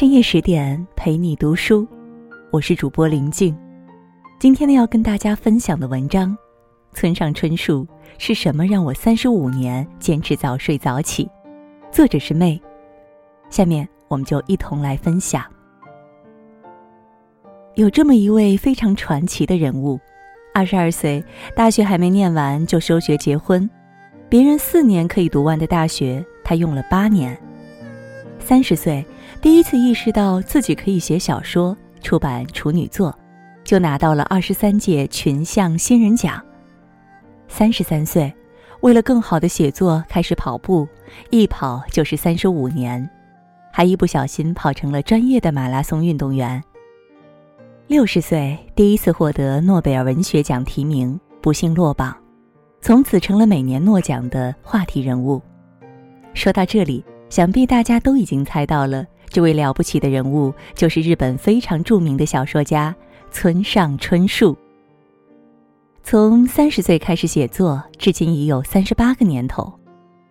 深夜十点陪你读书，我是主播林静。今天呢，要跟大家分享的文章，村上春树是什么让我三十五年坚持早睡早起？作者是妹。下面我们就一同来分享。有这么一位非常传奇的人物，二十二岁，大学还没念完就休学结婚，别人四年可以读完的大学，他用了八年。三十岁，第一次意识到自己可以写小说，出版处女作，就拿到了二十三届群像新人奖。三十三岁，为了更好的写作，开始跑步，一跑就是三十五年，还一不小心跑成了专业的马拉松运动员。六十岁，第一次获得诺贝尔文学奖提名，不幸落榜，从此成了每年诺奖的话题人物。说到这里。想必大家都已经猜到了，这位了不起的人物就是日本非常著名的小说家村上春树。从三十岁开始写作，至今已有三十八个年头，《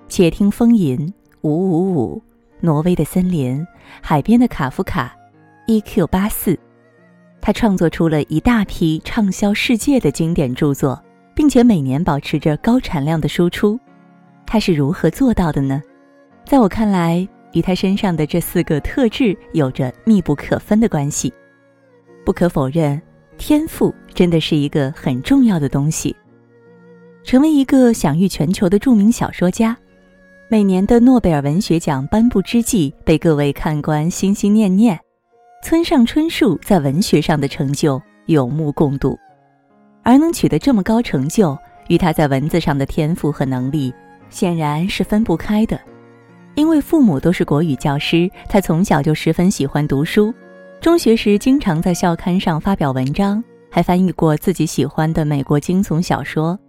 且听风吟》《五五五》《挪威的森林》《海边的卡夫卡》《E.Q. 八四》，他创作出了一大批畅销世界的经典著作，并且每年保持着高产量的输出。他是如何做到的呢？在我看来，与他身上的这四个特质有着密不可分的关系。不可否认，天赋真的是一个很重要的东西。成为一个享誉全球的著名小说家，每年的诺贝尔文学奖颁布之际，被各位看官心心念念。村上春树在文学上的成就有目共睹，而能取得这么高成就，与他在文字上的天赋和能力显然是分不开的。因为父母都是国语教师，他从小就十分喜欢读书。中学时经常在校刊上发表文章，还翻译过自己喜欢的美国惊悚小说。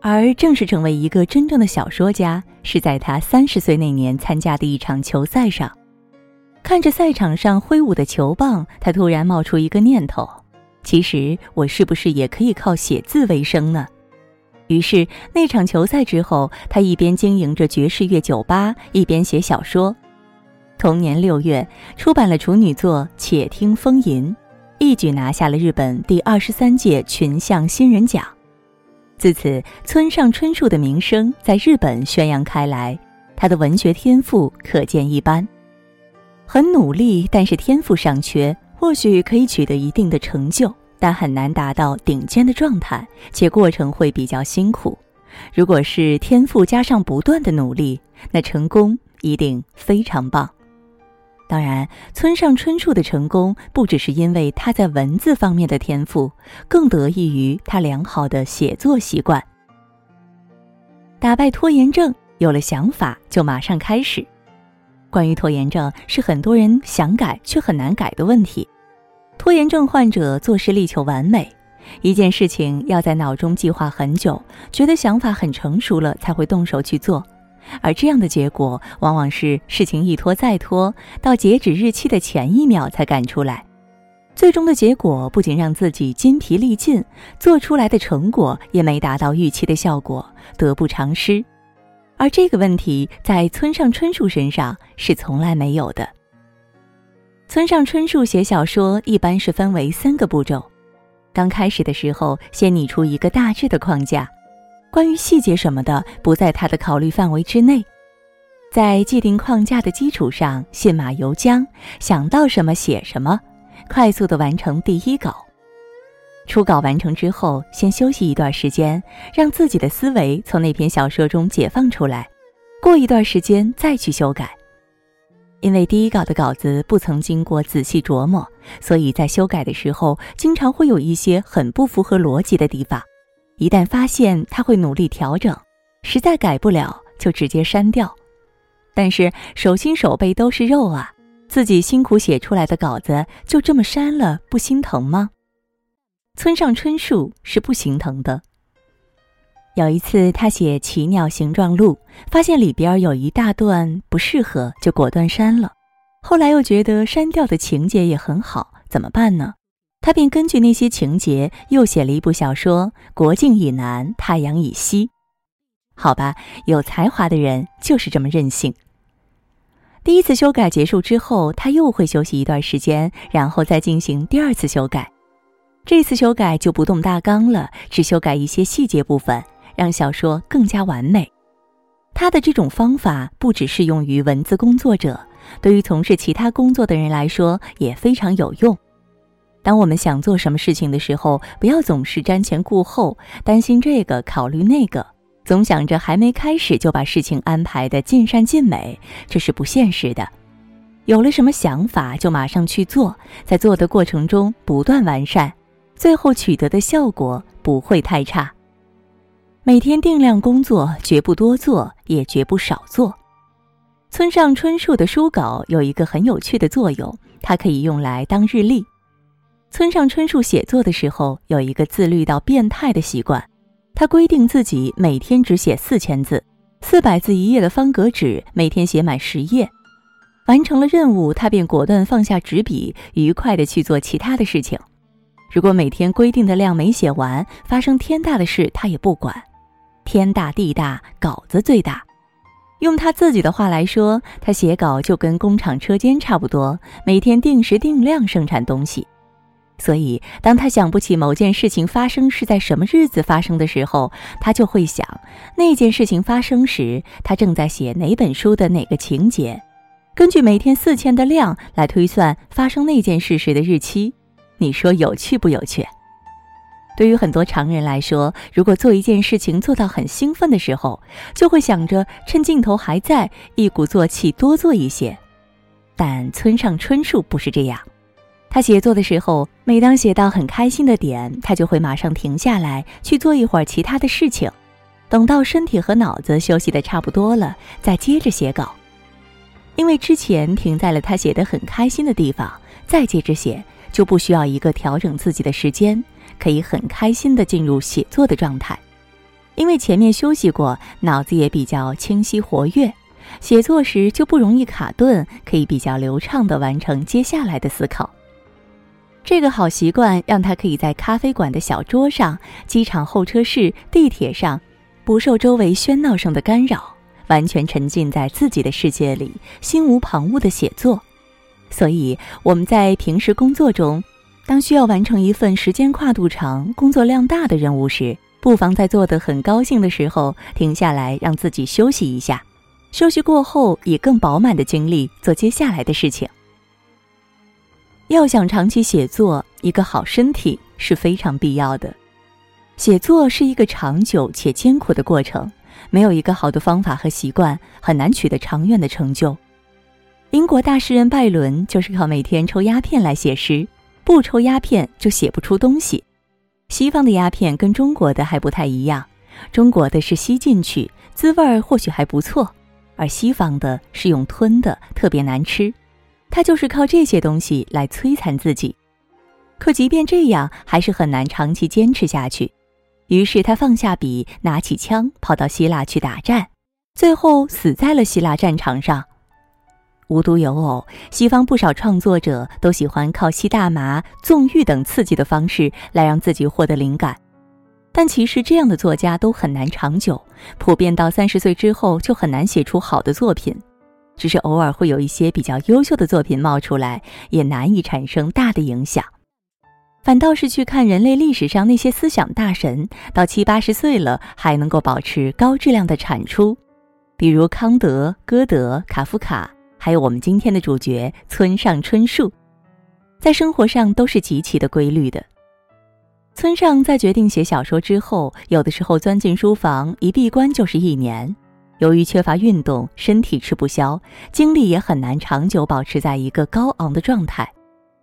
而正式成为一个真正的小说家，是在他三十岁那年参加的一场球赛上。看着赛场上挥舞的球棒，他突然冒出一个念头：其实我是不是也可以靠写字为生呢？于是那场球赛之后，他一边经营着爵士乐酒吧，一边写小说。同年六月，出版了处女作《且听风吟》，一举拿下了日本第二十三届群像新人奖。自此，村上春树的名声在日本宣扬开来，他的文学天赋可见一斑。很努力，但是天赋尚缺，或许可以取得一定的成就。但很难达到顶尖的状态，且过程会比较辛苦。如果是天赋加上不断的努力，那成功一定非常棒。当然，村上春树的成功不只是因为他在文字方面的天赋，更得益于他良好的写作习惯。打败拖延症，有了想法就马上开始。关于拖延症，是很多人想改却很难改的问题。拖延症患者做事力求完美，一件事情要在脑中计划很久，觉得想法很成熟了才会动手去做，而这样的结果往往是事情一拖再拖，到截止日期的前一秒才赶出来，最终的结果不仅让自己筋疲力尽，做出来的成果也没达到预期的效果，得不偿失。而这个问题在村上春树身上是从来没有的。村上春树写小说一般是分为三个步骤，刚开始的时候先拟出一个大致的框架，关于细节什么的不在他的考虑范围之内，在既定框架的基础上信马由缰，想到什么写什么，快速的完成第一稿。初稿完成之后，先休息一段时间，让自己的思维从那篇小说中解放出来，过一段时间再去修改。因为第一稿的稿子不曾经过仔细琢磨，所以在修改的时候，经常会有一些很不符合逻辑的地方。一旦发现，他会努力调整；实在改不了，就直接删掉。但是手心手背都是肉啊，自己辛苦写出来的稿子就这么删了，不心疼吗？村上春树是不心疼的。有一次，他写《奇鸟形状录》，发现里边有一大段不适合，就果断删了。后来又觉得删掉的情节也很好，怎么办呢？他便根据那些情节又写了一部小说《国境以南，太阳以西》。好吧，有才华的人就是这么任性。第一次修改结束之后，他又会休息一段时间，然后再进行第二次修改。这次修改就不动大纲了，只修改一些细节部分，让小说更加完美。他的这种方法不只适用于文字工作者，对于从事其他工作的人来说也非常有用。当我们想做什么事情的时候，不要总是瞻前顾后，担心这个考虑那个。总想着还没开始就把事情安排的尽善尽美，这是不现实的。有了什么想法就马上去做，在做的过程中不断完善，最后取得的效果不会太差。每天定量工作，绝不多做，也绝不少做。村上春树的书稿有一个很有趣的作用，它可以用来当日历。村上春树写作的时候有一个自律到变态的习惯。他规定自己每天只写四千字，四百字一页的方格纸，每天写满十页。完成了任务，他便果断放下纸笔，愉快地去做其他的事情。如果每天规定的量没写完，发生天大的事他也不管。天大地大，稿子最大。用他自己的话来说，他写稿就跟工厂车间差不多，每天定时定量生产东西。所以，当他想不起某件事情发生是在什么日子发生的时候，他就会想那件事情发生时他正在写哪本书的哪个情节，根据每天四千的量来推算发生那件事时的日期。你说有趣不有趣？对于很多常人来说，如果做一件事情做到很兴奋的时候，就会想着趁镜头还在，一鼓作气多做一些。但村上春树不是这样。他写作的时候，每当写到很开心的点，他就会马上停下来去做一会儿其他的事情，等到身体和脑子休息的差不多了，再接着写稿。因为之前停在了他写的很开心的地方，再接着写就不需要一个调整自己的时间，可以很开心的进入写作的状态。因为前面休息过，脑子也比较清晰活跃，写作时就不容易卡顿，可以比较流畅的完成接下来的思考。这个好习惯让他可以在咖啡馆的小桌上、机场候车室、地铁上，不受周围喧闹声的干扰，完全沉浸在自己的世界里，心无旁骛的写作。所以我们在平时工作中，当需要完成一份时间跨度长、工作量大的任务时，不妨在做得很高兴的时候停下来，让自己休息一下。休息过后，以更饱满的精力做接下来的事情。要想长期写作，一个好身体是非常必要的。写作是一个长久且艰苦的过程，没有一个好的方法和习惯，很难取得长远的成就。英国大诗人拜伦就是靠每天抽鸦片来写诗，不抽鸦片就写不出东西。西方的鸦片跟中国的还不太一样，中国的是吸进去，滋味儿或许还不错，而西方的是用吞的，特别难吃。他就是靠这些东西来摧残自己，可即便这样，还是很难长期坚持下去。于是他放下笔，拿起枪，跑到希腊去打战，最后死在了希腊战场上。无独有偶，西方不少创作者都喜欢靠吸大麻、纵欲等刺激的方式来让自己获得灵感，但其实这样的作家都很难长久，普遍到三十岁之后就很难写出好的作品。只是偶尔会有一些比较优秀的作品冒出来，也难以产生大的影响。反倒是去看人类历史上那些思想大神，到七八十岁了还能够保持高质量的产出，比如康德、歌德、卡夫卡，还有我们今天的主角村上春树，在生活上都是极其的规律的。村上在决定写小说之后，有的时候钻进书房一闭关就是一年。由于缺乏运动，身体吃不消，精力也很难长久保持在一个高昂的状态。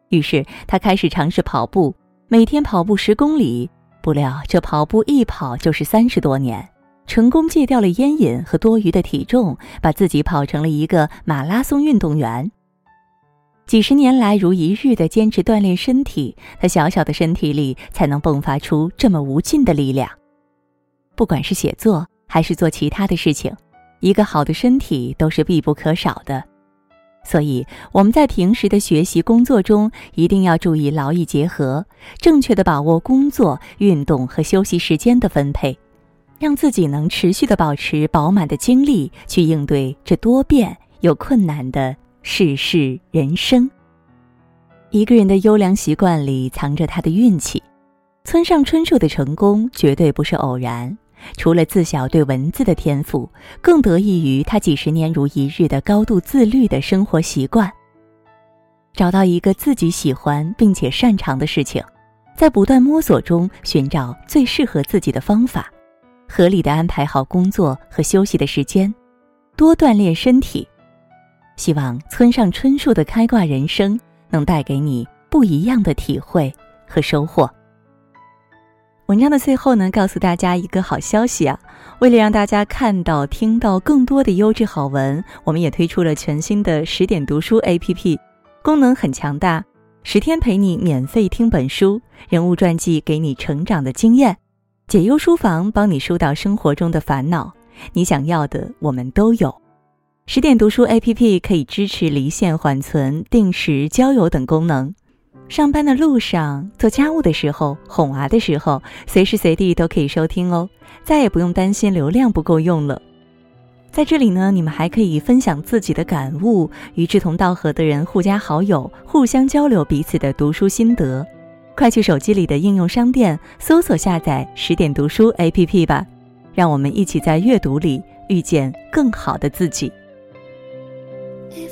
于是他开始尝试跑步，每天跑步十公里。不料这跑步一跑就是三十多年，成功戒掉了烟瘾和多余的体重，把自己跑成了一个马拉松运动员。几十年来如一日的坚持锻炼身体，他小小的身体里才能迸发出这么无尽的力量。不管是写作，还是做其他的事情，一个好的身体都是必不可少的。所以我们在平时的学习工作中，一定要注意劳逸结合，正确的把握工作、运动和休息时间的分配，让自己能持续的保持饱满的精力，去应对这多变又困难的世事人生。一个人的优良习惯里藏着他的运气。村上春树的成功绝对不是偶然，除了自小对文字的天赋，更得益于他几十年如一日的高度自律的生活习惯。找到一个自己喜欢并且擅长的事情，在不断摸索中寻找最适合自己的方法，合理的安排好工作和休息的时间，多锻炼身体。希望村上春树的开挂人生能带给你不一样的体会和收获。文章的最后呢，告诉大家一个好消息啊！为了让大家看到、听到更多的优质好文，我们也推出了全新的十点读书 APP，功能很强大，十天陪你免费听本书，人物传记给你成长的经验，解忧书房帮你疏导生活中的烦恼，你想要的我们都有。十点读书 APP 可以支持离线缓存、定时交友等功能。上班的路上、做家务的时候、哄娃的时候，随时随地都可以收听哦，再也不用担心流量不够用了。在这里呢，你们还可以分享自己的感悟，与志同道合的人互加好友，互相交流彼此的读书心得。快去手机里的应用商店搜索下载十点读书 APP 吧，让我们一起在阅读里遇见更好的自己。if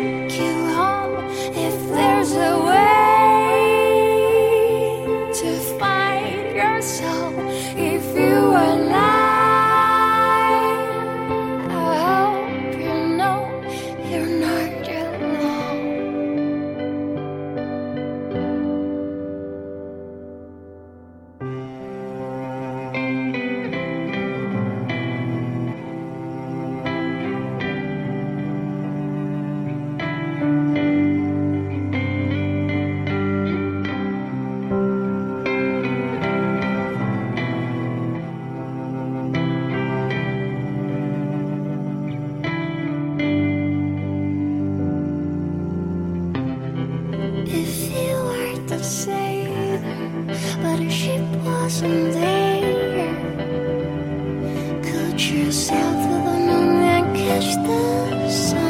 Yourself with the moon and catch the sun.